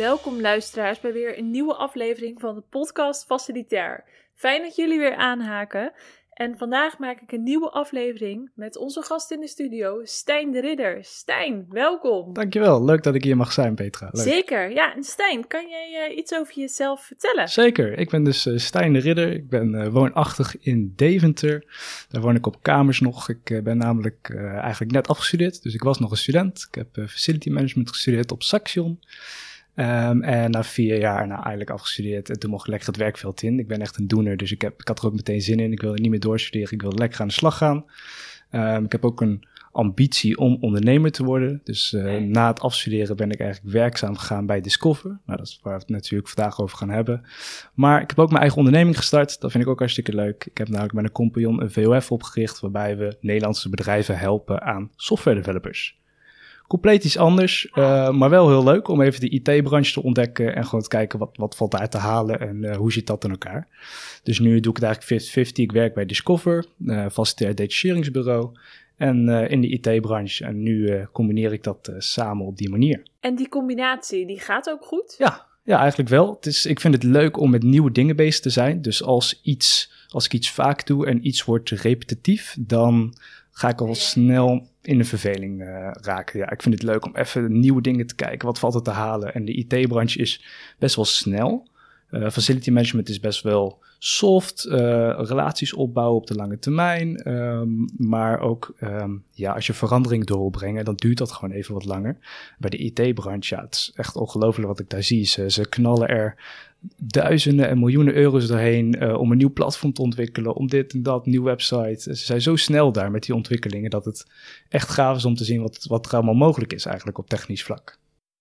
Welkom luisteraars bij weer een nieuwe aflevering van de podcast Facilitair. Fijn dat jullie weer aanhaken. En vandaag maak ik een nieuwe aflevering met onze gast in de studio, Stijn de Ridder. Stijn, welkom. Dankjewel, leuk dat ik hier mag zijn, Petra. Leuk. Zeker, ja. En Stijn, kan jij uh, iets over jezelf vertellen? Zeker, ik ben dus uh, Stijn de Ridder. Ik ben uh, woonachtig in Deventer. Daar woon ik op kamers nog. Ik ben namelijk eigenlijk net afgestudeerd, dus ik was nog een student. Ik heb Facility Management gestudeerd op Saxion. Um, en na vier jaar nou, eigenlijk afgestudeerd en toen mocht ik lekker het werkveld in. Ik ben echt een doener, dus ik, heb, ik had er ook meteen zin in. Ik wilde niet meer doorstuderen, ik wilde lekker aan de slag gaan. Um, ik heb ook een ambitie om ondernemer te worden. Dus uh, na het afstuderen ben ik eigenlijk werkzaam gegaan bij Discover. Nou, dat is waar we het natuurlijk vandaag over gaan hebben. Maar ik heb ook mijn eigen onderneming gestart. Dat vind ik ook hartstikke leuk. Ik heb namelijk met een compagnon een VOF opgericht... waarbij we Nederlandse bedrijven helpen aan software developers compleet iets anders, uh, maar wel heel leuk om even de IT-branche te ontdekken en gewoon te kijken wat, wat valt daar te halen en uh, hoe zit dat in elkaar. Dus nu doe ik het eigenlijk 50-50. Ik werk bij Discover, uh, facilitair detacheringsbureau en in de IT-branche. En nu combineer ik dat samen op die manier. En die combinatie, die gaat ook goed? Ja, ja eigenlijk wel. Het is, ik vind het leuk om met nieuwe dingen bezig te zijn. Dus als, iets, als ik iets vaak doe en iets wordt repetitief, dan ga ik al snel in de verveling uh, raken. Ja, ik vind het leuk om even nieuwe dingen te kijken. Wat valt er te halen? En de IT-branche is best wel snel. Uh, facility management is best wel soft. Uh, relaties opbouwen op de lange termijn. Um, maar ook um, ja, als je verandering door dan duurt dat gewoon even wat langer. Bij de IT-branche, ja, het is echt ongelooflijk wat ik daar zie. Ze, ze knallen er duizenden en miljoenen euro's doorheen uh, om een nieuw platform te ontwikkelen, om dit en dat, nieuw website. Ze zijn zo snel daar met die ontwikkelingen dat het echt gaaf is om te zien wat, wat er allemaal mogelijk is eigenlijk op technisch vlak.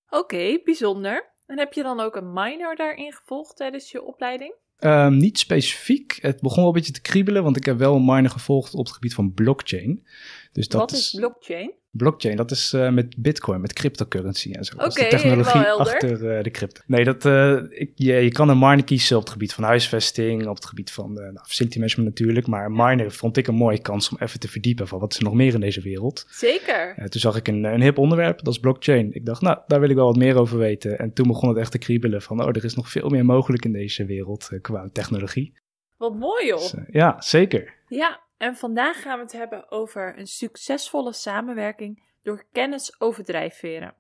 Oké, okay, bijzonder. En heb je dan ook een minor daarin gevolgd tijdens je opleiding? Um, niet specifiek. Het begon wel een beetje te kriebelen, want ik heb wel een minor gevolgd op het gebied van blockchain. Dus dat Wat is blockchain? Blockchain, dat is uh, met bitcoin, met cryptocurrency en zo. Oké, okay, de technologie achter uh, de crypto. Nee, dat, uh, ik, je, je, kan een miner kiezen op het gebied van huisvesting, op het gebied van nou, facility management natuurlijk. Maar miner vond ik een mooie kans om even te verdiepen van wat is er nog meer in deze wereld. Zeker. toen zag ik een, een hip onderwerp, dat is blockchain. Ik dacht, nou, daar wil ik wel wat meer over weten. En toen begon het echt te kriebelen van, oh, er is nog veel meer mogelijk in deze wereld qua technologie. Wat mooi joh. Dus, ja, zeker. Ja, en vandaag gaan we het hebben over een succesvolle samenwerking door kennis over drijfveren.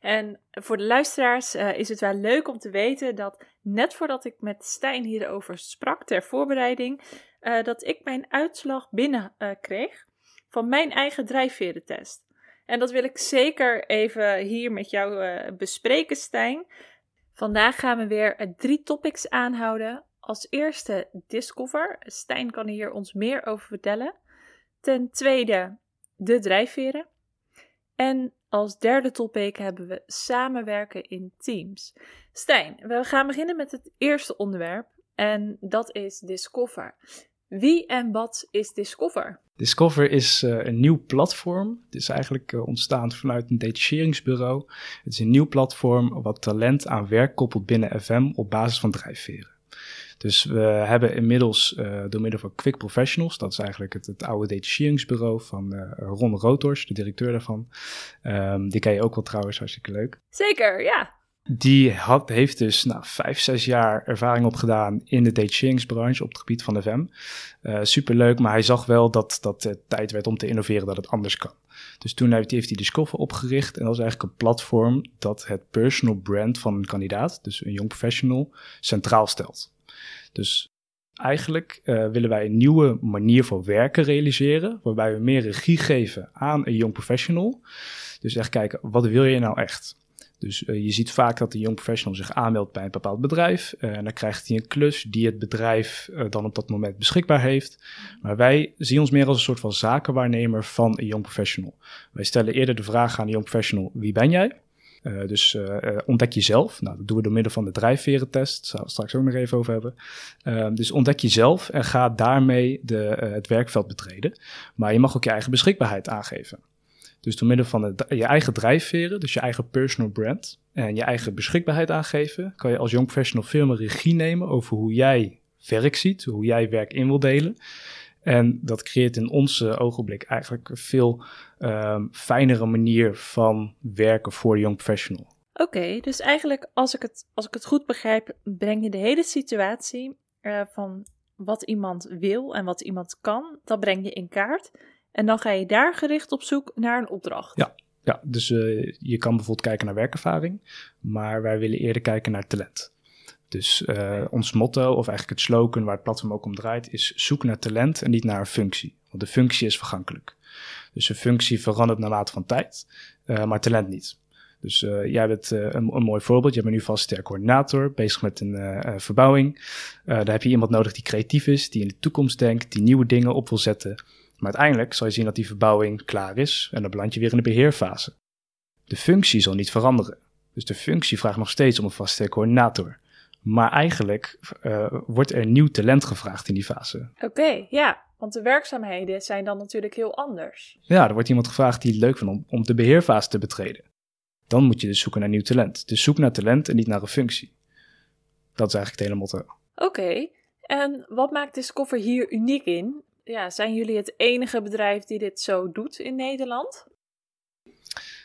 En voor de luisteraars uh, is het wel leuk om te weten dat net voordat ik met Stijn hierover sprak ter voorbereiding, uh, dat ik mijn uitslag binnen uh, kreeg van mijn eigen drijfverentest. En dat wil ik zeker even hier met jou bespreken, Stijn. Vandaag gaan we weer drie topics aanhouden als eerste Discover. Stijn kan hier ons meer over vertellen. Ten tweede de drijfveren. En als derde topic hebben we samenwerken in teams. Stijn, we gaan beginnen met het eerste onderwerp. En dat is Discover. Wie en wat is Discover? Discover is uh, een nieuw platform. Het is eigenlijk uh, ontstaan vanuit een detacheringsbureau. Het is een nieuw platform wat talent aan werk koppelt binnen FM op basis van drijfveren. Dus we hebben inmiddels uh, door middel van Quick Professionals, dat is eigenlijk het, het oude detacheringsbureau van uh, Ron Rotors, de directeur daarvan. Um, die ken je ook wel trouwens, hartstikke leuk. Zeker, ja. Die had, heeft dus nou, vijf, zes jaar ervaring opgedaan in de detacheringsbranche op het gebied van FM. Uh, superleuk, maar hij zag wel dat, dat het tijd werd om te innoveren, dat het anders kan. Dus toen heeft, heeft hij Discover opgericht en dat is eigenlijk een platform dat het personal brand van een kandidaat, dus een jong professional, centraal stelt. Dus eigenlijk uh, willen wij een nieuwe manier van werken realiseren, waarbij we meer regie geven aan een jong professional. Dus echt kijken, wat wil je nou echt? Dus uh, je ziet vaak dat een jong professional zich aanmeldt bij een bepaald bedrijf. Uh, en dan krijgt hij een klus die het bedrijf dan op dat moment beschikbaar heeft. Maar wij zien ons meer als een soort van zakenwaarnemer van een jong professional. Wij stellen eerder de vraag aan de jong professional: wie ben jij? Uh, dus uh, ontdek jezelf. Nou, dat doen we door middel van de drijfverentest. Daar zal we straks ook nog even over hebben. Uh, dus ontdek jezelf en ga daarmee de, het werkveld betreden. Maar je mag ook je eigen beschikbaarheid aangeven. Dus door middel van je eigen drijfveren, dus je eigen personal brand en je eigen beschikbaarheid aangeven, kan je als jong professional veel meer regie nemen over hoe jij werk ziet, hoe jij werk in wil delen. En dat creëert in onze ogenblik eigenlijk veel um, fijnere manier van werken voor de young professional. Oké, dus eigenlijk als ik, het, als ik het goed begrijp, breng je de hele situatie uh, van wat iemand wil en wat iemand kan, dat breng je in kaart. En dan ga je daar gericht op zoek naar een opdracht. Ja, ja dus uh, je kan bijvoorbeeld kijken naar werkervaring, maar wij willen eerder kijken naar talent. Dus uh, ons motto, of eigenlijk het slogan waar het platform ook om draait, is zoek naar talent en niet naar een functie. Want de functie is vergankelijk. Dus een functie verandert naarmate van tijd, uh, maar talent niet. Dus uh, jij bent uh, een, een, mooi voorbeeld. Je bent nu vast coördinator, bezig met een verbouwing. daar heb je iemand nodig die creatief is, die in de toekomst denkt, die nieuwe dingen op wil zetten. Maar uiteindelijk zal je zien dat die verbouwing klaar is en dan beland je weer in de beheerfase. De functie zal niet veranderen. Dus de functie vraagt nog steeds om een vaste coördinator. Maar eigenlijk wordt er nieuw talent gevraagd in die fase. Oké, okay, ja. Want de werkzaamheden zijn dan natuurlijk heel anders. Ja, er wordt iemand gevraagd die het leuk vindt om, om de beheerfase te betreden dan moet je dus zoeken naar nieuw talent. Dus zoek naar talent en niet naar een functie. Dat is eigenlijk het hele motto. Oké, en wat maakt Discover hier uniek in? Ja, zijn jullie het enige bedrijf die dit zo doet in Nederland?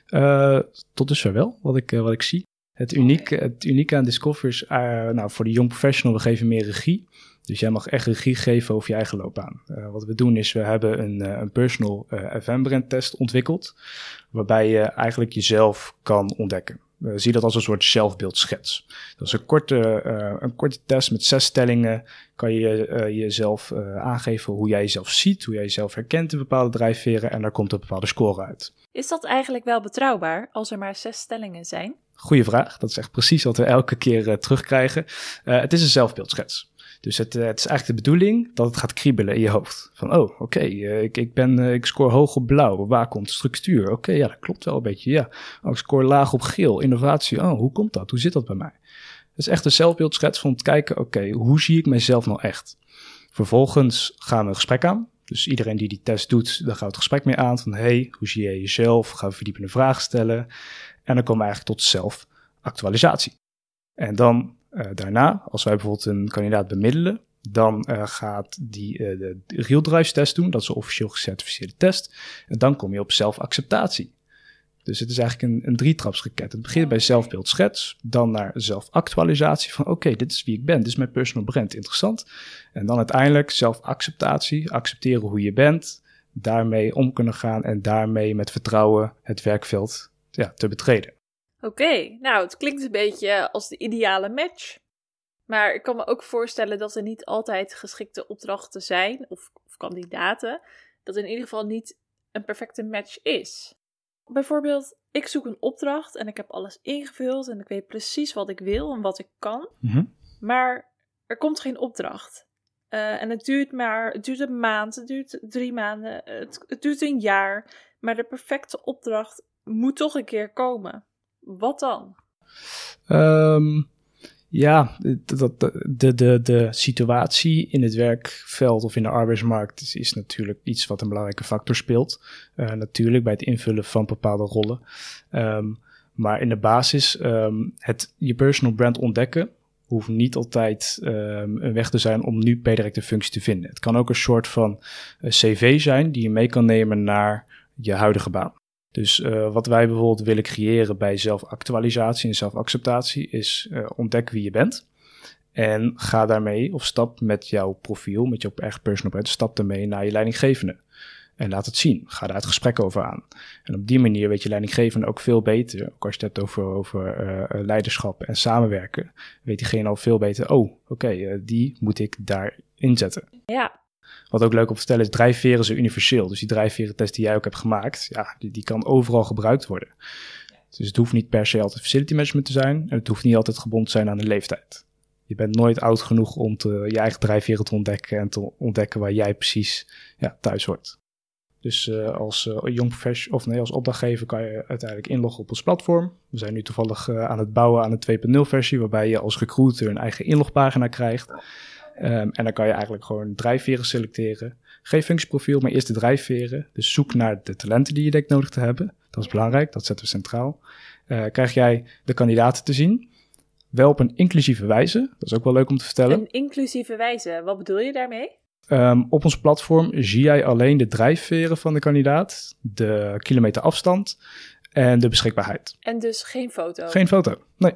Uh, tot dusver wel, wat ik, uh, wat ik zie. Het unieke, het unieke aan Discover is, uh, nou, voor de young professional, we geven meer regie. Dus jij mag echt regie geven over je eigen loopbaan. Uh, wat we doen is, we hebben een, uh, een personal FM-brand test ontwikkeld, waarbij je eigenlijk jezelf kan ontdekken. We zien dat als een soort zelfbeeldschets. Dat is een korte, een korte test met zes stellingen. Kan je jezelf aangeven hoe jij jezelf ziet, hoe jij jezelf herkent in bepaalde drijfveren en daar komt een bepaalde score uit. Is dat eigenlijk wel betrouwbaar als er maar zes stellingen zijn? Goeie vraag. Dat is echt precies wat we elke keer terugkrijgen. het is een zelfbeeldschets. Dus het, het, is eigenlijk de bedoeling dat het gaat kriebelen in je hoofd. Van, oh, oké, ik, ik, ben, ik score hoog op blauw. Waar komt structuur? Oké, ja, dat klopt wel een beetje, ja. Oh, ik score laag op geel. Innovatie, oh, hoe komt dat? Hoe zit dat bij mij? Het is echt een zelfbeeldschets van te kijken, oké, hoe zie ik mezelf nou echt? Vervolgens gaan we een gesprek aan. Dus iedereen die die test doet, daar gaat het gesprek mee aan. Van, hey, hoe zie je jezelf? Gaan we verdiepende vragen stellen. En dan komen we eigenlijk tot zelfactualisatie. En dan uh, daarna, als wij bijvoorbeeld een kandidaat bemiddelen, dan uh, gaat die uh, de real drives test doen. Dat is een officieel gecertificeerde test. En dan kom je op zelfacceptatie. Dus het is eigenlijk een, een drietrapsraket. Het begint bij zelfbeeldschets, dan naar zelfactualisatie van oké, okay, dit is wie ik ben, dit is mijn personal brand, interessant. En dan uiteindelijk zelfacceptatie, accepteren hoe je bent, daarmee om kunnen gaan en daarmee met vertrouwen het werkveld ja, te betreden. Oké, nou, het klinkt een beetje als de ideale match. Maar ik kan me ook voorstellen dat er niet altijd geschikte opdrachten zijn, of, of kandidaten, dat in ieder geval niet een perfecte match is. Bijvoorbeeld, ik zoek een opdracht en ik heb alles ingevuld en ik weet precies wat ik wil en wat ik kan. Mm-hmm. Maar er komt geen opdracht. Uh, en het duurt maar, het duurt een maand, het duurt drie maanden, het, het duurt een jaar. Maar de perfecte opdracht moet toch een keer komen. Wat dan? Um, ja, de, de, de, de situatie in het werkveld of in de arbeidsmarkt is, natuurlijk iets wat een belangrijke factor speelt. Uh, natuurlijk bij het invullen van bepaalde rollen. Um, maar in de basis, um, het je personal brand ontdekken hoeft niet altijd een weg te zijn om nu per direct een functie te vinden. Het kan ook een soort van uh, cv zijn die je mee kan nemen naar je huidige baan. Dus uh, wat wij bijvoorbeeld willen creëren bij zelfactualisatie en zelfacceptatie is uh, ontdek wie je bent. En ga daarmee of stap met jouw profiel, met jouw eigen personal brand, stap daarmee naar je leidinggevende. En laat het zien. Ga daar het gesprek over aan. En op die manier weet je leidinggevende ook veel beter. Ook als je het hebt over, over uh, leiderschap en samenwerken. Weet diegene al veel beter. Oh, oké, die moet ik daar inzetten. Ja, wat ook leuk om te vertellen is, drijfveren zijn universeel. Dus die drijfverentest die jij ook hebt gemaakt, ja, die, die kan overal gebruikt worden. Dus het hoeft niet per se altijd facility management te zijn. En het hoeft niet altijd gebonden te zijn aan de leeftijd. Je bent nooit oud genoeg om te, je eigen drijfveren te ontdekken en te ontdekken waar jij precies ja, thuis hoort. Dus uh, als uh, jong professional, of nee, als opdrachtgever kan je uiteindelijk inloggen op ons platform. We zijn nu toevallig uh, aan het bouwen aan de 2.0 versie, waarbij je als recruiter een eigen inlogpagina krijgt. Um, en dan kan je eigenlijk gewoon drijfveren selecteren. Geen functieprofiel, maar eerst de drijfveren. Dus zoek naar de talenten die je denkt nodig te hebben. Dat is belangrijk, dat zetten we centraal. Uh, krijg jij de kandidaten te zien. Wel op een inclusieve wijze. Dat is ook wel leuk om te vertellen. Een inclusieve wijze, wat bedoel je daarmee? Um, op ons platform zie jij alleen de drijfveren van de kandidaat, de kilometer afstand en de beschikbaarheid. En dus geen foto? Geen foto, nee.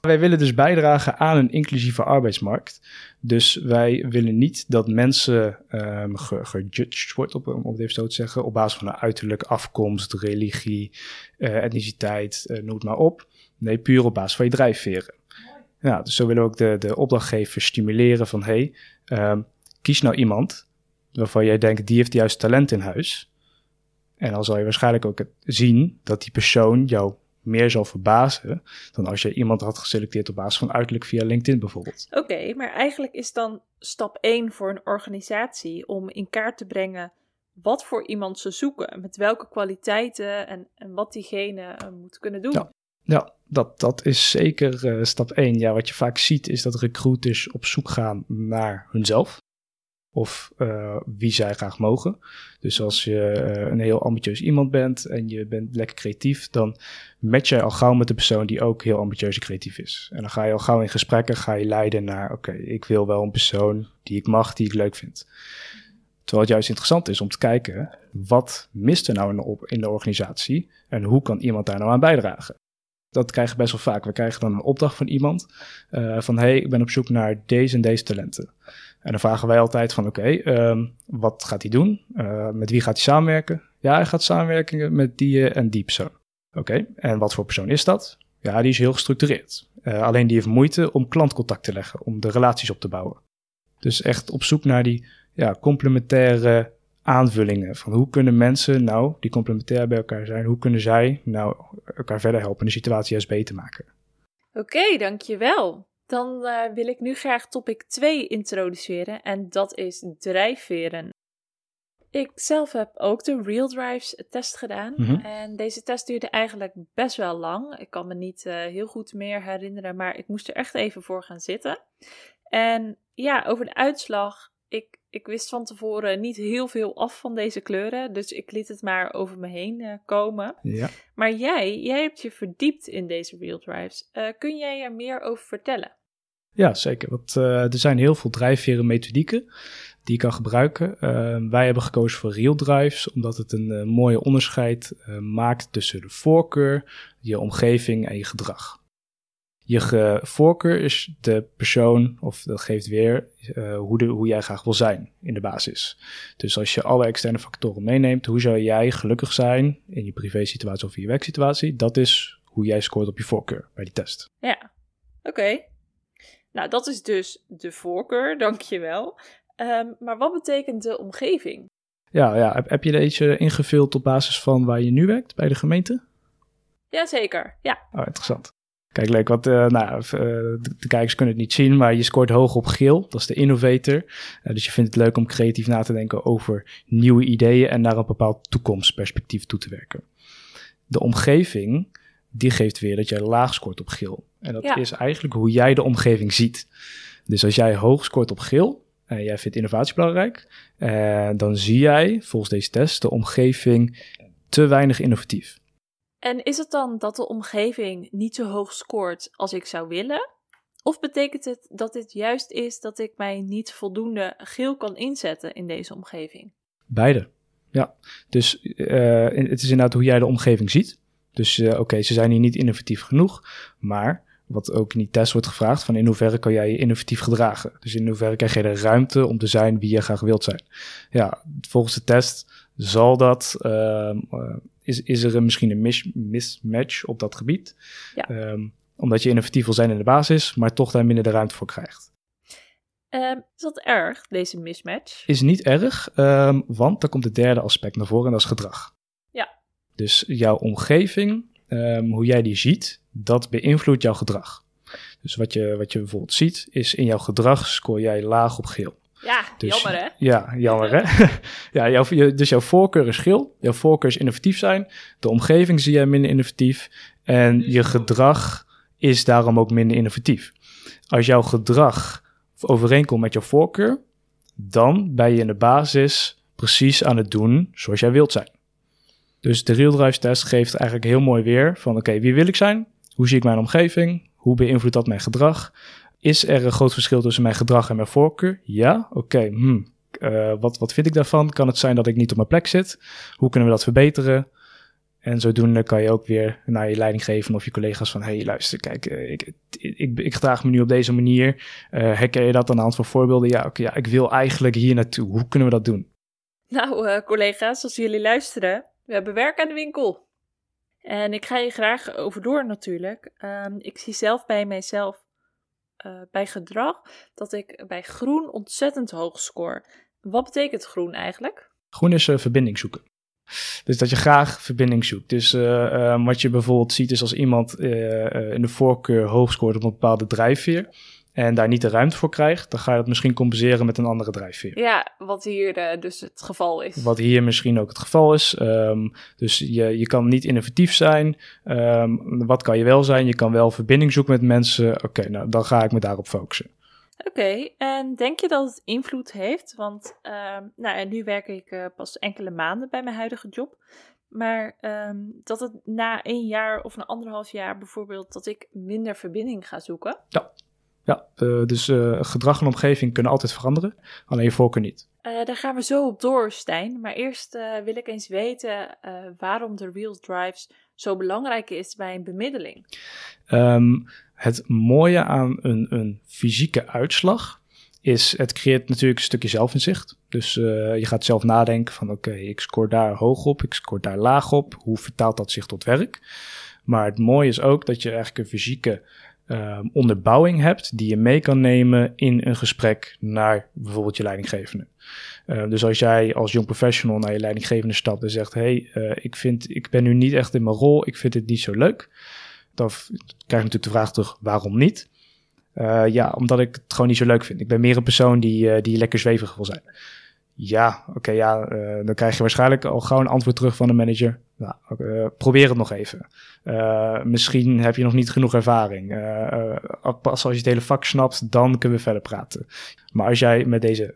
Wij willen dus bijdragen aan een inclusieve arbeidsmarkt. Dus wij willen niet dat mensen um, gejudged wordt, op, om het even zo te zeggen, op basis van hun uiterlijk, afkomst, religie, uh, etniciteit, uh, noem het maar op. Nee, puur op basis van je drijfveren. Ja, dus zo willen we ook de, de opdrachtgever stimuleren van, hey, um, kies nou iemand waarvan jij denkt, die heeft juist talent in huis. En dan zal je waarschijnlijk ook zien dat die persoon jou meer zal verbazen dan als je iemand had geselecteerd op basis van uiterlijk via LinkedIn bijvoorbeeld. Oké, maar eigenlijk is dan stap 1 voor een organisatie om in kaart te brengen wat voor iemand ze zoeken, met welke kwaliteiten en, en wat diegene uh, moet kunnen doen. Ja. Ja, dat, dat is zeker uh, stap 1. Ja, wat je vaak ziet is dat recruiters op zoek gaan naar hunzelf of uh, wie zij graag mogen. Dus als je uh, een heel ambitieus iemand bent en je bent lekker creatief, dan match je al gauw met de persoon die ook heel ambitieus en creatief is. En dan ga je al gauw in gesprekken, ga je leiden naar, oké, ik wil wel een persoon die ik mag, die ik leuk vind. Terwijl het juist interessant is om te kijken, wat mist er nou in de, in de organisatie en hoe kan iemand daar nou aan bijdragen? Dat krijgen we best wel vaak. We krijgen dan een opdracht van iemand uh, van, hey, ik ben op zoek naar deze en deze talenten. En dan vragen wij altijd van, oké, um, wat gaat hij doen? Uh, met wie gaat hij samenwerken? Ja, hij gaat samenwerken met die en die persoon. Oké, en wat voor persoon is dat? Ja, die is heel gestructureerd. Uh, alleen die heeft moeite om klantcontact te leggen, om de relaties op te bouwen. Dus echt op zoek naar die ja, complementaire aanvullingen. Van hoe kunnen mensen nou, die complementair bij elkaar zijn, hoe kunnen zij nou elkaar verder helpen en de situatie juist beter maken? Oké, dankjewel. Dan uh, wil ik nu graag topic 2 introduceren en dat is drijfveren. Ik zelf heb ook de Real Drives test gedaan. Mhm. En deze test duurde eigenlijk best wel lang. Ik kan me niet uh, heel goed meer herinneren, maar ik moest er echt even voor gaan zitten. En ja, over de uitslag. Ik, ik wist van tevoren niet heel veel af van deze kleuren. Dus ik liet het maar over me heen uh, komen. Ja. Maar jij, jij hebt je verdiept in deze Real Drives. Uh, kun jij er meer over vertellen? Ja, zeker. Want uh, er zijn heel veel drijfveren methodieken die je kan gebruiken. Uh, wij hebben gekozen voor Real Drives, omdat het een uh, mooie onderscheid maakt tussen de voorkeur, je omgeving en je gedrag. Je voorkeur is de persoon, of dat geeft weer hoe, hoe jij graag wil zijn in de basis. Dus als je alle externe factoren meeneemt, hoe zou jij gelukkig zijn in je privé situatie of in je werksituatie, dat is hoe jij scoort op je voorkeur bij die test. Ja, oké. Nou, dat is dus de voorkeur, dankjewel. Um, maar wat betekent de omgeving? Ja, ja. Heb, heb je deze ingevuld op basis van waar je nu werkt, bij de gemeente? Jazeker, ja. Oh, interessant. Kijk, leuk, want uh, nou, uh, de, de, kijkers kunnen het niet zien, maar je scoort hoog op geel. Dat is de innovator. Uh, dus je vindt het leuk om creatief na te denken over nieuwe ideeën en naar een bepaald toekomstperspectief toe te werken. De omgeving, die geeft weer dat jij laag scoort op geel. En dat Ja. is eigenlijk hoe jij de omgeving ziet. Dus als jij hoog scoort op geel en jij vindt innovatie belangrijk, eh, dan zie jij volgens deze test de omgeving te weinig innovatief. En is het dan dat de omgeving niet zo hoog scoort als ik zou willen? Of betekent het dat dit juist is dat ik mij niet voldoende geel kan inzetten in deze omgeving? Beide. Ja, dus eh, het is inderdaad hoe jij de omgeving ziet. Dus uh, oké, ze zijn hier niet innovatief genoeg, maar wat ook in die test wordt gevraagd, van in hoeverre kan jij je innovatief gedragen? Dus in hoeverre krijg je de ruimte om te zijn wie je graag wilt zijn? Ja, volgens de test zal dat, uh, is, is er misschien een mis, mismatch op dat gebied. Ja. Um, omdat je innovatief wil zijn in de basis, maar toch daar minder de ruimte voor krijgt. Um, is dat erg, deze mismatch? Is niet erg, um, want daar komt het derde aspect naar voren en dat is gedrag. Dus jouw omgeving, um, hoe jij die ziet, dat beïnvloedt jouw gedrag. Dus wat je, wat je bijvoorbeeld ziet, is in jouw gedrag scoor jij laag op geel. Ja, Dus- jammer hè? Ja, jammer hè? ja, jouw, dus jouw voorkeur is geel. Jouw voorkeur is innovatief zijn. De omgeving zie jij minder innovatief. En je gedrag is daarom ook minder innovatief. Als jouw gedrag overeenkomt met jouw voorkeur, dan ben je in de basis precies aan het doen zoals jij wilt zijn. Dus de Real Drive test geeft eigenlijk heel mooi weer van oké, wie wil ik zijn? Hoe zie ik mijn omgeving? Hoe beïnvloedt dat mijn gedrag? Is er een groot verschil tussen mijn gedrag en mijn voorkeur? Ja, oké. hmm. Eh, wat, wat vind ik daarvan? Kan het zijn dat ik niet op mijn plek zit? Hoe kunnen we dat verbeteren? En zodoende kan je ook weer naar je leidinggevende of je collega's van... hey, luister, kijk, ik, ik, ik, gedraag me nu op deze manier. Uh, herken je dat aan de hand van voorbeelden? Ja, oké, ja, ik wil eigenlijk hier naartoe. Hoe kunnen we dat doen? Nou, collega's, als jullie luisteren, we hebben werk aan de winkel. En ik ga je graag over door natuurlijk. Um, ik zie zelf bij mijzelf, uh, bij gedrag, dat ik bij groen ontzettend hoog score. Wat betekent groen eigenlijk? Groen is uh, verbinding zoeken. Dus dat je graag verbinding zoekt. Dus uh, wat je bijvoorbeeld ziet is als iemand in de voorkeur hoog scoort op een bepaalde drijfveer en daar niet de ruimte voor krijgt, dan ga je dat misschien compenseren met een andere drijfveer. Ja, wat hier uh, dus het geval is. Wat hier misschien ook het geval is. Um, dus je, je kan niet innovatief zijn. Um, wat kan je wel zijn? Je kan wel verbinding zoeken met mensen. Oké, okay, nou dan ga ik me daarop focussen. Oké, okay, en denk je dat het invloed heeft? Want um, nou, en nu werk ik uh, pas enkele maanden bij mijn huidige job. Maar um, dat het na een jaar of een anderhalf jaar bijvoorbeeld, dat ik minder verbinding ga zoeken. Ja, ja, uh, dus uh, gedrag en omgeving kunnen altijd veranderen, alleen je voorkeur niet. Uh, daar gaan we zo op door, Stijn. Maar eerst wil ik eens weten waarom de real drives zo belangrijk is bij een bemiddeling. Um, het mooie aan een, een fysieke uitslag is, het creëert natuurlijk een stukje zelfinzicht. Dus je gaat zelf nadenken van oké, okay, ik scoor daar hoog op, ik scoor daar laag op. Hoe vertaalt dat zich tot werk? Maar het mooie is ook dat je eigenlijk een fysieke uh, onderbouwing hebt die je mee kan nemen in een gesprek naar bijvoorbeeld je leidinggevende. Uh, dus als jij als jong professional naar je leidinggevende stapt en zegt: hey, uh, ik, vind, ik ben nu niet echt in mijn rol, ik vind het niet zo leuk. Dan krijg je natuurlijk de vraag terug: waarom niet? Uh, ja, omdat ik het gewoon niet zo leuk vind. Ik ben meer een persoon die, die lekker zwevig wil zijn. Ja, oké, ja, dan krijg je waarschijnlijk al gauw een antwoord terug van de manager. Nou, probeer het nog even. Uh, misschien heb je nog niet genoeg ervaring. pas als je het hele vak snapt, dan kunnen we verder praten. Maar als jij met deze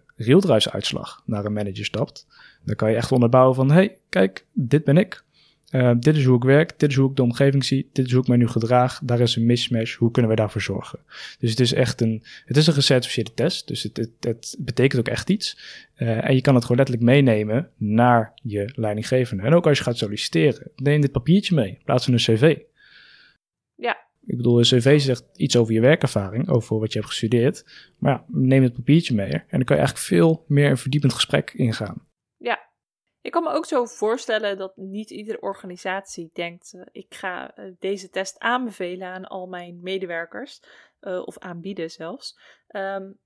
uitslag naar een manager stapt, dan kan je echt onderbouwen van, hey, kijk, dit ben ik. Uh, dit is hoe ik werk, dit is hoe ik de omgeving zie, dit is hoe ik mij nu gedraag, daar is een mismatch, hoe kunnen we daarvoor zorgen? Dus het is echt een, het is een gecertificeerde test, dus het, het, het betekent ook echt iets. Uh, en je kan het gewoon letterlijk meenemen naar je leidinggevende. En ook als je gaat solliciteren, neem dit papiertje mee, in plaats van een cv. Ja. Ik bedoel, een cv zegt iets over je werkervaring, over wat je hebt gestudeerd. Maar ja, neem het papiertje mee en dan kan je eigenlijk veel meer een verdiepend gesprek ingaan. Ja, ik kan me ook zo voorstellen dat niet iedere organisatie denkt: uh, ik ga uh, deze test aanbevelen aan al mijn medewerkers, uh, of aanbieden zelfs. Um,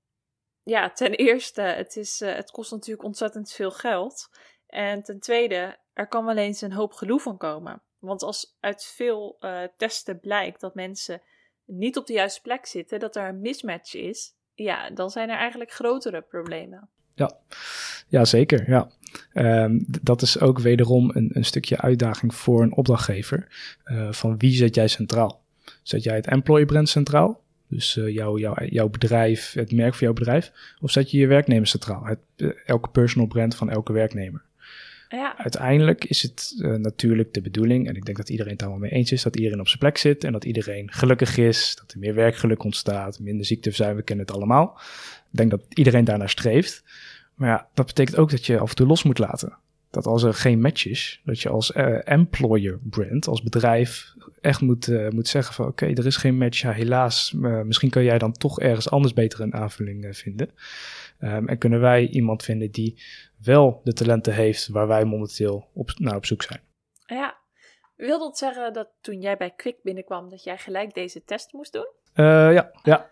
ja, ten eerste, het, is, het kost natuurlijk ontzettend veel geld. En ten tweede, er kan wel eens een hoop gedoe van komen. Want als uit veel testen blijkt dat mensen niet op de juiste plek zitten, dat er een mismatch is, ja, dan zijn er eigenlijk grotere problemen. Ja, ja zeker. Ja. Um, dat is ook wederom een, een, stukje uitdaging voor een opdrachtgever. Uh, van wie zet jij centraal? Zet jij het employee brand centraal? Dus uh, jouw, jouw, jouw bedrijf, het merk van jouw bedrijf? Of zet je je werknemer centraal? Het, uh, elke personal brand van elke werknemer. Ja. Uiteindelijk is het uh, natuurlijk de bedoeling, en ik denk dat iedereen het daar wel mee eens is, dat iedereen op zijn plek zit en dat iedereen gelukkig is, dat er meer werkgeluk ontstaat, minder ziekteverzuim, we kennen het allemaal. Ik denk dat iedereen daarnaar streeft. Maar ja, dat betekent ook dat je af en toe los moet laten. Dat als er geen match is, dat je als uh, employer brand, als bedrijf, echt moet, uh, moet zeggen van oké, er is geen match. Ja, helaas, uh, misschien kan jij dan toch ergens anders beter een aanvulling vinden. Um, en kunnen wij iemand vinden die wel de talenten heeft waar wij momenteel op, naar op zoek zijn. Ja, wil dat zeggen dat toen jij bij Quick binnenkwam, dat jij gelijk deze test moest doen? Uh, ja, ja.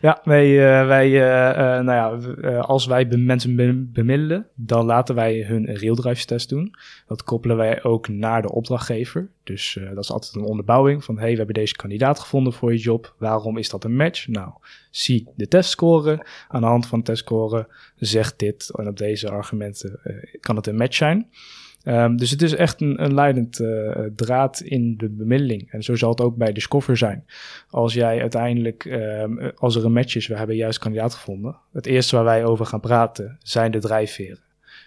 Ja, uh, wij uh, nou ja, als wij mensen bemiddelen, dan laten wij hun real drive test doen. Dat koppelen wij ook naar de opdrachtgever. Dus dat is altijd een onderbouwing van, hey, we hebben deze kandidaat gevonden voor je job. Waarom is dat een match? Nou, zie de testscore. Aan de hand van de testscore zegt dit en op deze argumenten kan het een match zijn. Um, dus het is echt een, leidend uh, draad in de bemiddeling. En zo zal het ook bij Discover zijn. Als jij uiteindelijk, um, als er een match is, we hebben juist kandidaat gevonden. Het eerste waar wij over gaan praten zijn de drijfveren.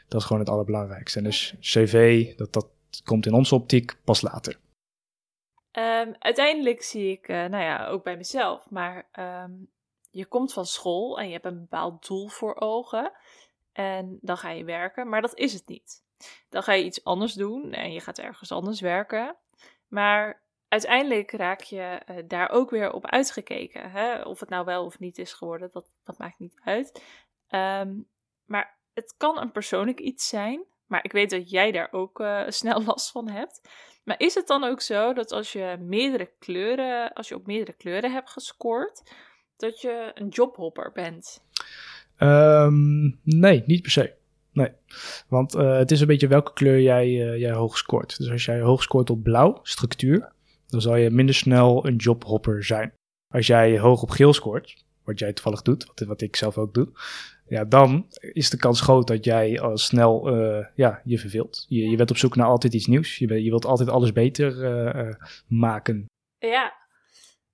Dat is gewoon het allerbelangrijkste. En dus CV, dat, dat komt in onze optiek pas later. Um, uiteindelijk zie ik, uh, nou ja, ook bij mezelf, maar je komt van school en je hebt een bepaald doel voor ogen. En dan ga je werken, maar dat is het niet. Dan ga je iets anders doen en je gaat ergens anders werken. Maar uiteindelijk raak je eh, daar ook weer op uitgekeken. Hè? Of het nou wel of niet is geworden, dat, dat maakt niet uit. Ehm, maar het kan een persoonlijk iets zijn. Maar ik weet dat jij daar ook uh, snel last van hebt. Maar is het dan ook zo dat als je meerdere kleuren, als je op meerdere kleuren hebt gescoord, dat je een jobhopper bent? Um, nee, niet per se. Nee, want uh, het is een beetje welke kleur jij, uh, jij hoog scoort. Dus als jij hoog scoort op blauw, structuur, dan zal je minder snel een jobhopper zijn. Als jij hoog op geel scoort, wat jij toevallig doet, wat, wat ik zelf ook doe, ja, dan is de kans groot dat jij al snel uh, ja, je verveelt. Je, je bent op zoek naar altijd iets nieuws. Je, je wilt altijd alles beter maken. Ja,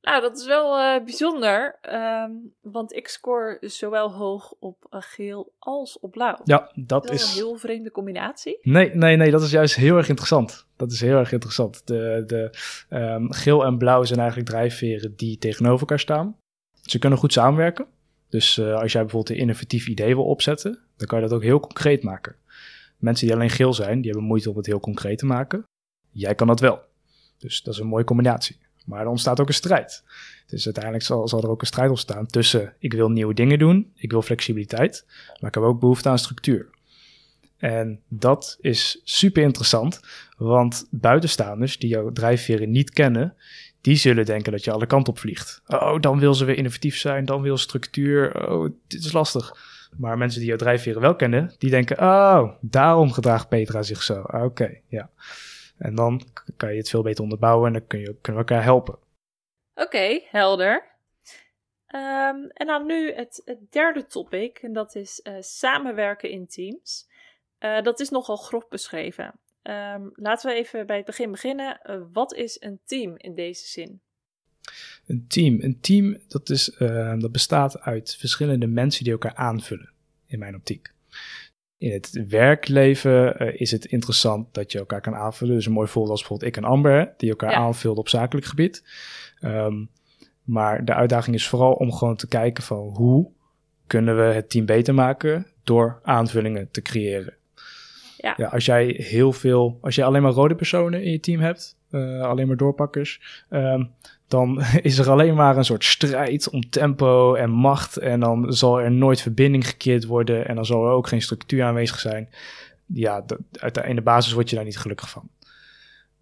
nou dat is wel uh, bijzonder. Um, want ik score zowel hoog op geel als op blauw. Ja, dat, is... is een heel vreemde combinatie. Nee, nee, nee, dat is juist heel erg interessant. Dat is heel erg interessant. De, de um, geel en blauw zijn eigenlijk drijfveren die tegenover elkaar staan. Ze kunnen goed samenwerken. Dus uh, als jij bijvoorbeeld een innovatief idee wil opzetten, dan kan je dat ook heel concreet maken. Mensen die alleen geel zijn, die hebben moeite om het heel concreet te maken. Jij kan dat wel. Dus dat is een mooie combinatie. Maar er ontstaat ook een strijd. Dus uiteindelijk zal, er ook een strijd ontstaan tussen ik wil nieuwe dingen doen, ik wil flexibiliteit, maar ik heb ook behoefte aan structuur. En dat is super interessant, want buitenstaanders die jouw drijfveren niet kennen, die zullen denken dat je alle kanten op vliegt. Oh, dan wil ze weer innovatief zijn, dan wil structuur. Oh, dit is lastig. Maar mensen die jouw drijfveren wel kennen, die denken: Oh, daarom gedraagt Petra zich zo. Oké, okay, ja. En dan kan je het veel beter onderbouwen en dan kun je, kunnen we elkaar helpen. Oké, okay, helder. Um, en dan nu het, het, derde topic, en dat is uh, samenwerken in teams. Uh, dat is nogal grof beschreven. Um, laten we even bij het begin beginnen. Uh, wat is een team in deze zin? Een team. Een team dat, is, uh, dat bestaat uit verschillende mensen die elkaar aanvullen, in mijn optiek. In het werkleven uh, is het interessant dat je elkaar kan aanvullen. Dus een mooi voorbeeld als bijvoorbeeld ik en Amber, die elkaar ja. aanvullen op zakelijk gebied. Um, maar de uitdaging is vooral om gewoon te kijken van hoe kunnen we het team beter maken door aanvullingen te creëren. Ja. ja. als jij heel veel, als je alleen maar rode personen in je team hebt, uh, alleen maar doorpakkers, um, dan is er alleen maar een soort strijd om tempo en macht. En dan zal er nooit verbinding gekeerd worden en dan zal er ook geen structuur aanwezig zijn. Ja, de, in de basis word je daar niet gelukkig van.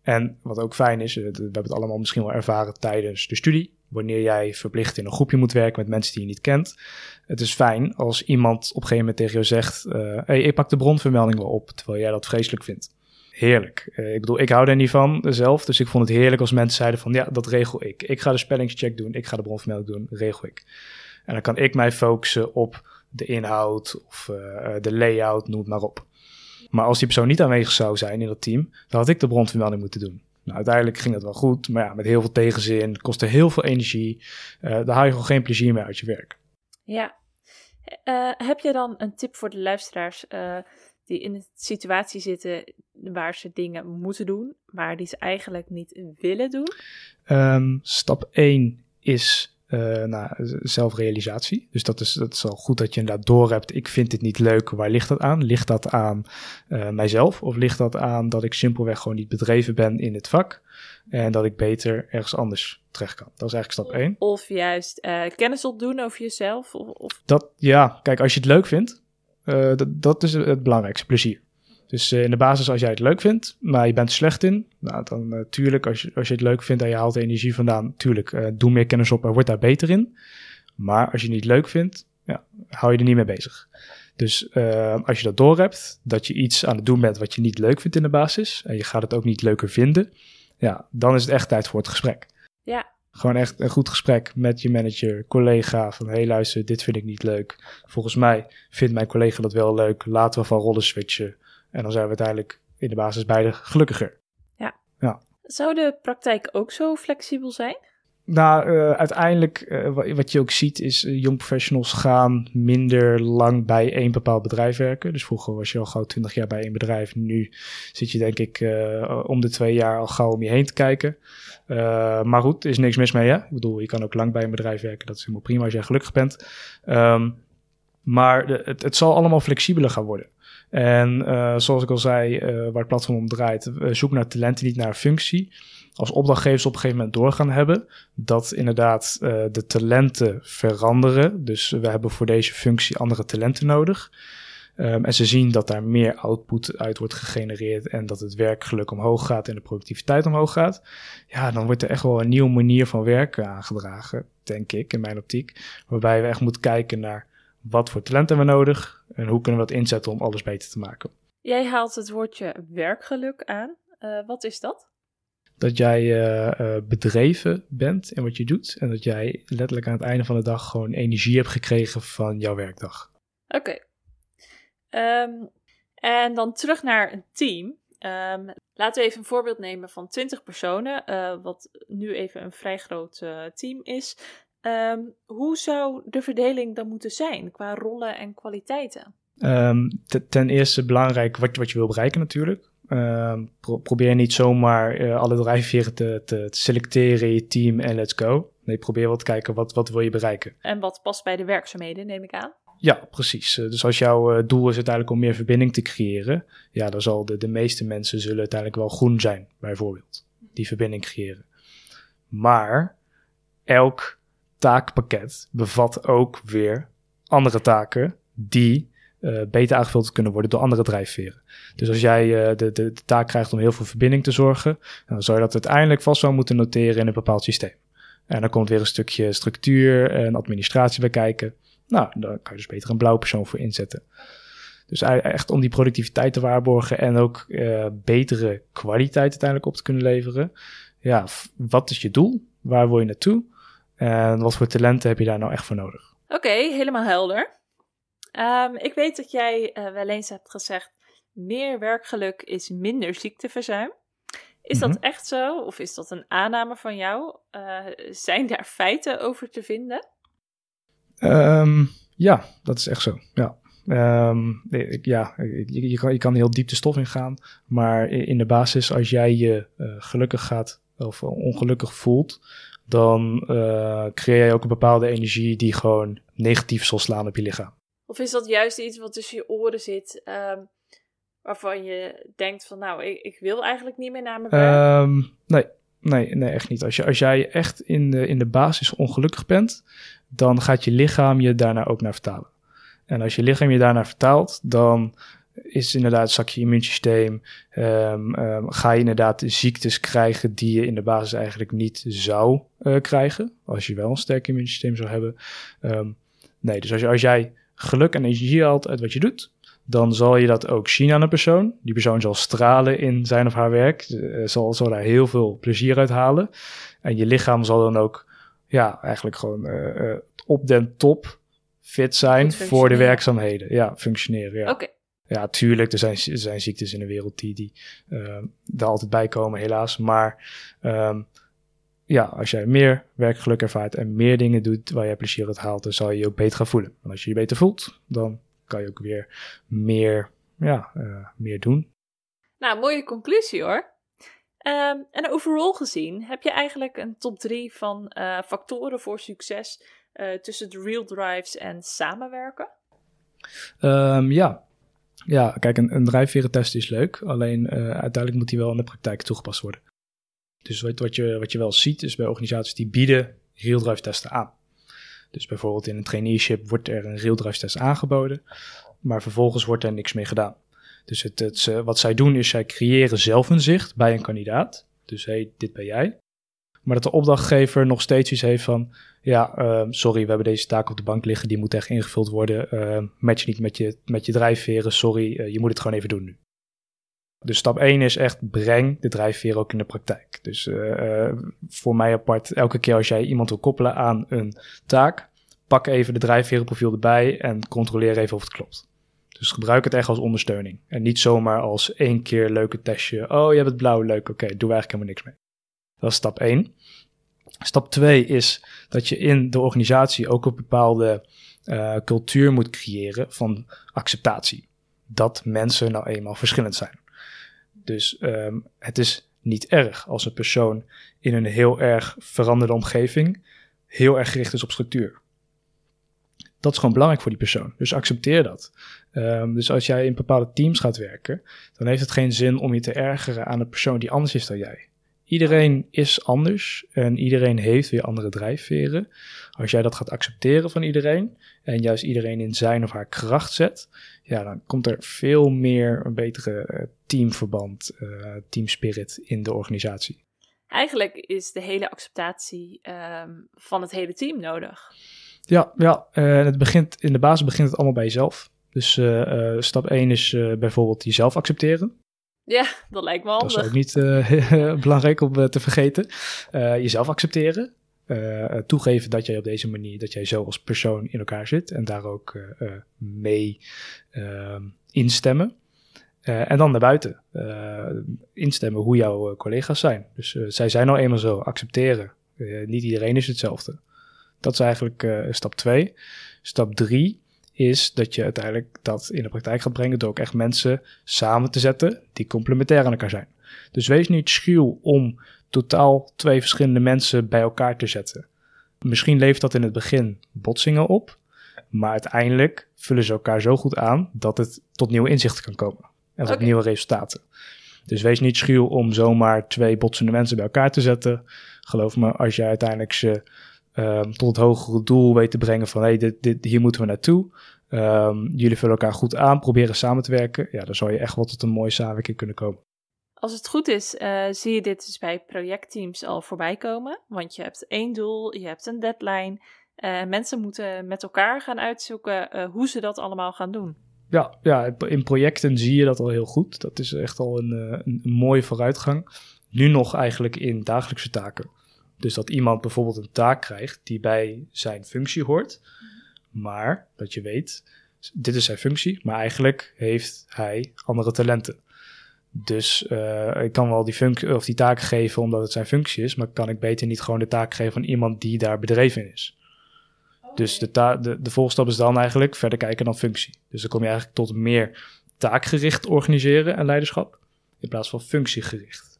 En wat ook fijn is, we hebben het allemaal misschien wel ervaren tijdens de studie. Wanneer jij verplicht in een groepje moet werken met mensen die je niet kent. Het is fijn als iemand op een gegeven moment tegen jou zegt: uh, hey, ik pak de bronvermelding wel op, terwijl jij dat vreselijk vindt. Heerlijk. Uh, ik bedoel, ik hou er niet van zelf, dus ik vond het heerlijk als mensen zeiden van ja, dat regel ik. Ik ga de spellingscheck doen, ik ga de bronvermelding doen, regel ik. En dan kan ik mij focussen op de inhoud of uh, de layout, noem het maar op. Maar als die persoon niet aanwezig zou zijn in dat team, dan had ik de bronvermelding moeten doen. Nou, uiteindelijk ging dat wel goed, maar ja, met heel veel tegenzin, kostte heel veel energie. Uh, daar haal je gewoon geen plezier meer uit je werk. Ja. Heb je dan een tip voor de luisteraars die in een situatie zitten waar ze dingen moeten doen, maar die ze eigenlijk niet willen doen? Um, stap 1 is uh, nou, zelfrealisatie. Dus dat is, dat is al goed dat je inderdaad doorhebt. Ik vind dit niet leuk. Waar ligt dat aan? Ligt dat aan uh, mijzelf? Of ligt dat aan dat ik simpelweg gewoon niet bedreven ben in het vak? En dat ik beter ergens anders terecht kan. Dat is eigenlijk stap 1. Of juist uh, kennis opdoen over jezelf? Of, of... Dat, ja, kijk, als je het leuk vindt, dat, dat is het belangrijkste, plezier. Dus uh, in de basis, als jij het leuk vindt, maar je bent slecht in, nou, dan natuurlijk, uh, als, je, als je het leuk vindt en je haalt de energie vandaan, tuurlijk, doe meer kennis op en word daar beter in. Maar als je het niet leuk vindt, ja, hou je er niet mee bezig. Dus als je dat doorhebt, dat je iets aan het doen bent wat je niet leuk vindt in de basis, en je gaat het ook niet leuker vinden, ja, dan is het echt tijd voor het gesprek. Ja. Gewoon echt een goed gesprek met je manager, collega, van hé hey, luister, dit vind ik niet leuk. Volgens mij vindt mijn collega dat wel leuk, laten we van rollen switchen. En dan zijn we uiteindelijk in de basis beide gelukkiger. Ja. ja. Zou de praktijk ook zo flexibel zijn? Nou, uh, uiteindelijk, uh, wat je ook ziet, is uh, young professionals gaan minder lang bij één bepaald bedrijf werken. Dus vroeger was je al gauw twintig jaar bij één bedrijf. Nu zit je denk ik om de twee jaar al gauw om je heen te kijken. maar goed, is niks mis mee, hè? Ik bedoel, je kan ook lang bij een bedrijf werken. Dat is helemaal prima als jij gelukkig bent. Um, maar het, het zal allemaal flexibeler gaan worden. En zoals ik al zei, waar het platform om draait, we zoeken naar talenten, niet naar functie. Als opdrachtgevers op een gegeven moment door gaan hebben, dat inderdaad uh, de talenten veranderen. Dus we hebben voor deze functie andere talenten nodig. Um, en ze zien dat daar meer output uit wordt gegenereerd en dat het werkgeluk omhoog gaat en de productiviteit omhoog gaat. Ja, dan wordt er echt wel een nieuwe manier van werken aangedragen, denk ik, in mijn optiek. Waarbij we echt moeten kijken naar wat voor talent hebben we nodig en hoe kunnen we dat inzetten om alles beter te maken. Jij haalt het woordje werkgeluk aan. Uh, wat is dat? Dat jij uh, uh, bedreven bent in wat je doet en dat jij letterlijk aan het einde van de dag gewoon energie hebt gekregen van jouw werkdag. Oké. Okay. Um, en dan terug naar een team. Um, laten we even een voorbeeld nemen van 20 personen, wat nu even een vrij groot team is. Um, hoe zou de verdeling dan moeten zijn qua rollen en kwaliteiten? Ten eerste belangrijk wat, wat je wil bereiken natuurlijk. Pro probeer niet zomaar uh, alle drijfveren te, te, te, selecteren in je team en let's go. Nee, probeer wel te kijken wat, wat wil je bereiken. En wat past bij de werkzaamheden, neem ik aan? Ja, precies. Uh, dus als jouw uh, doel is uiteindelijk om meer verbinding te creëren, ja, dan zal de, de meeste mensen zullen uiteindelijk wel groen zijn, bijvoorbeeld. Die verbinding creëren. Maar elk taakpakket bevat ook weer andere taken die uh, beter aangevuld kunnen worden door andere drijfveren. Dus als jij uh, de, de, de, taak krijgt om heel veel verbinding te zorgen, dan zou je dat uiteindelijk vast wel moeten noteren in een bepaald systeem. En dan komt weer een stukje structuur en administratie bij kijken. Nou, daar kan je dus beter een blauwe persoon voor inzetten. Dus echt om die productiviteit te waarborgen en ook uh, betere kwaliteit uiteindelijk op te kunnen leveren. Ja, wat is je doel? Waar wil je naartoe? En wat voor talenten heb je daar nou echt voor nodig? Oké, helemaal helder. Um, ik weet dat jij uh, wel eens hebt gezegd: meer werkgeluk is minder ziekteverzuim. Is mm -hmm. dat echt zo? Of is dat een aanname van jou? Uh, zijn daar feiten over te vinden? Um, ja, dat is echt zo. Ja. Um, ja, je, je, kan, je kan heel diep de stof ingaan. Maar in de basis, als jij je uh, gelukkig gaat of ongelukkig voelt, dan uh, creëer je ook een bepaalde energie die gewoon negatief zal slaan op je lichaam. Of is dat juist iets wat tussen je oren zit, um, waarvan je denkt van nou, ik, ik, wil eigenlijk niet meer naar mijn werk? Um, nee, nee, nee, echt niet. Als, je, als jij echt in de, in de basis ongelukkig bent, dan gaat je lichaam je daarna ook naar vertalen. En als je lichaam je daarnaar vertaalt, dan is inderdaad zak je immuunsysteem. Um, ga je inderdaad ziektes krijgen die je in de basis eigenlijk niet zou uh, krijgen. Als je wel een sterk immuunsysteem zou hebben. Um, nee, dus als, je, als jij geluk en energie haalt uit wat je doet, dan zal je dat ook zien aan een persoon. Die persoon zal stralen in zijn of haar werk, uh, zal, zal daar heel veel plezier uit halen. En je lichaam zal dan ook, ja, eigenlijk gewoon uh, uh, op den top fit zijn voor de werkzaamheden. Ja, functioneren. Ja. Oké. Okay. Ja, tuurlijk, er zijn, er zijn ziektes in de wereld die, die uh, er altijd bij komen, helaas. Maar um, ja, als jij meer werkgeluk ervaart en meer dingen doet waar je plezier uit haalt, dan zal je je ook beter gaan voelen. En als je je beter voelt, dan kan je ook weer meer, ja, uh, meer doen. Nou, mooie conclusie hoor. Um, en overal gezien, heb je eigenlijk een top 3 van uh, factoren voor succes uh, tussen de real drives en samenwerken? Um, ja, ja, kijk, een, een drijfverentest is leuk, alleen uh, uiteindelijk moet die wel in de praktijk toegepast worden. Dus wat, wat, je, wat je wel ziet is bij organisaties die bieden real drive testen aan. Dus bijvoorbeeld in een traineeship wordt er een real drive test aangeboden, maar vervolgens wordt er niks mee gedaan. Dus het, het, wat zij doen is zij creëren zelf een zicht bij een kandidaat. Dus hé, hey, dit ben jij. Maar dat de opdrachtgever nog steeds iets heeft van, ja, uh, sorry, we hebben deze taak op de bank liggen, die moet echt ingevuld worden. Uh, match niet met je, met je drijfveren, sorry, uh, je moet het gewoon even doen nu. Dus stap 1 is echt breng de drijfveren ook in de praktijk. Dus voor mij apart, elke keer als jij iemand wil koppelen aan een taak, pak even de drijfverenprofiel erbij en controleer even of het klopt. Dus gebruik het echt als ondersteuning. En niet zomaar als één keer leuke testje. Oh, je hebt het blauw, leuk, oké, okay, doe eigenlijk helemaal niks mee. Dat is stap 1. Stap 2 is dat je in de organisatie ook een bepaalde uh, cultuur moet creëren van acceptatie. Dat mensen nou eenmaal verschillend zijn. Dus um, het is niet erg als een persoon in een heel erg veranderde omgeving heel erg gericht is op structuur. dat is gewoon belangrijk voor die persoon. Dus accepteer dat. Ehm, dus als jij in bepaalde teams gaat werken, dan heeft het geen zin om je te ergeren aan een persoon die anders is dan jij. Iedereen is anders en iedereen heeft weer andere drijfveren. Als jij dat gaat accepteren van iedereen en juist iedereen in zijn of haar kracht zet, ja, dan komt er veel meer een betere eh, teamverband, uh, teamspirit in de organisatie. Eigenlijk is de hele acceptatie ehm, van het hele team nodig. Ja, ja uh, het begint, in de basis begint het allemaal bij jezelf. Dus stap 1 is bijvoorbeeld jezelf accepteren. Ja, dat lijkt me handig. Dat is ook niet uh, belangrijk om uh, te vergeten. Uh, jezelf accepteren. toegeven dat jij op deze manier, dat jij zo als persoon in elkaar zit. En daar ook mee ehm, instemmen. en dan naar buiten. instemmen hoe jouw collega's zijn. Dus zij zijn nou eenmaal zo. Accepteren. niet iedereen is hetzelfde. Dat is eigenlijk stap 2. Stap 3 is dat je uiteindelijk dat in de praktijk gaat brengen door ook echt mensen samen te zetten die complementair aan elkaar zijn. Dus wees niet schuw om totaal twee verschillende mensen bij elkaar te zetten. Misschien levert dat in het begin botsingen op, maar uiteindelijk vullen ze elkaar zo goed aan dat het tot nieuwe inzichten kan komen en tot nieuwe resultaten. Dus wees niet schuw om zomaar twee botsende mensen bij elkaar te zetten. Geloof me, als je uiteindelijk ze um, tot het hogere doel weet te brengen van hey, dit, dit, hier moeten we naartoe. Um, jullie vullen elkaar goed aan, proberen samen te werken. Ja, dan zou je echt wel tot een mooie samenwerking kunnen komen. Als het goed is, uh, zie je dit dus bij projectteams al voorbij komen. Want je hebt één doel, je hebt een deadline. Uh, mensen moeten met elkaar gaan uitzoeken uh, hoe ze dat allemaal gaan doen. Ja, ja, in projecten zie je dat al heel goed. Dat is echt al een, een, een mooie vooruitgang. Nu nog eigenlijk in dagelijkse taken. Dus dat iemand bijvoorbeeld een taak krijgt die bij zijn functie hoort, maar dat je weet, dit is zijn functie, maar eigenlijk heeft hij andere talenten. Dus uh, ik kan wel die, functie of die taak geven omdat het zijn functie is, maar kan ik beter niet gewoon de taak geven aan iemand die daar bedreven in is. Dus de, de, de volgende stap is dan eigenlijk verder kijken dan functie. Dus dan kom je eigenlijk tot meer taakgericht organiseren en leiderschap in plaats van functiegericht.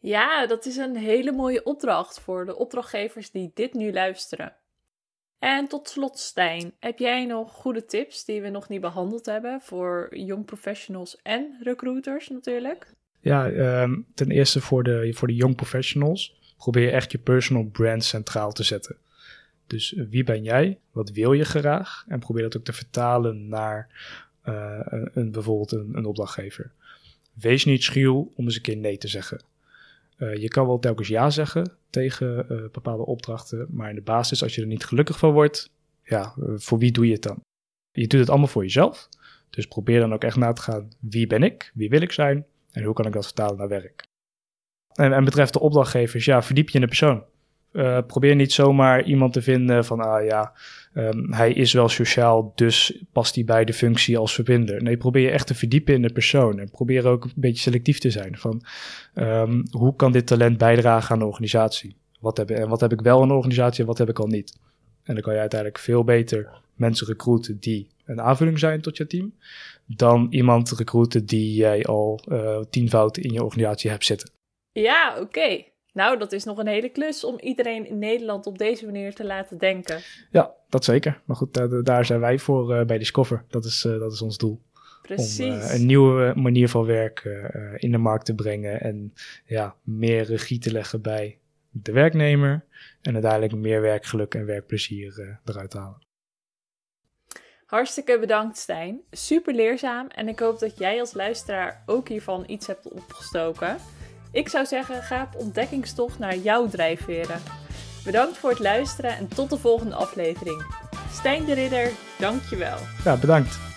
Ja, dat is een hele mooie opdracht voor de opdrachtgevers die dit nu luisteren. En tot slot, Stijn, heb jij nog goede tips die we nog niet behandeld hebben voor young professionals en recruiters natuurlijk? Ja, um, ten eerste voor de, voor de young professionals, probeer echt je personal brand centraal te zetten. Dus eh, wie ben jij? Wat wil je graag? En probeer dat ook te vertalen naar uh, een, bijvoorbeeld een, een opdrachtgever. Wees niet schuw om eens een keer nee te zeggen. Uh, je kan wel telkens ja zeggen tegen uh, bepaalde opdrachten, maar in de basis, als je er niet gelukkig van wordt, ja, uh, voor wie doe je het dan? Je doet het allemaal voor jezelf, dus probeer dan ook echt na te gaan, wie ben ik, wie wil ik zijn en hoe kan ik dat vertalen naar werk? En, en betreft de opdrachtgevers, ja, verdiep je in de persoon. Uh, probeer niet zomaar iemand te vinden van, ah ja, um, hij is wel sociaal, dus past hij bij de functie als verbinder. Nee, probeer je echt te verdiepen in de persoon en probeer ook een beetje selectief te zijn. Van, um, hoe kan dit talent bijdragen aan de organisatie? Wat heb, en wat heb ik wel in de organisatie en wat heb ik al niet? En dan kan je uiteindelijk veel beter mensen recruiten die een aanvulling zijn tot je team, dan iemand recruiten die jij al uh, tienvoud in je organisatie hebt zitten. Ja, oké. Nou, dat is nog een hele klus om iedereen in Nederland op deze manier te laten denken. Ja, dat zeker. Maar goed, daar zijn wij voor uh, bij Discover. Dat is, uh, dat is ons doel. Precies. Om uh, een nieuwe manier van werken in de markt te brengen. En ja, meer regie te leggen bij de werknemer. En uiteindelijk meer werkgeluk en werkplezier eruit te halen. Hartstikke bedankt, Stijn. Super leerzaam. En ik hoop dat jij als luisteraar ook hiervan iets hebt opgestoken. Ik zou zeggen, ga op ontdekkingstocht naar jouw drijfveren. Bedankt voor het luisteren en tot de volgende aflevering. Stijn de Ridder, dankjewel. Ja, bedankt.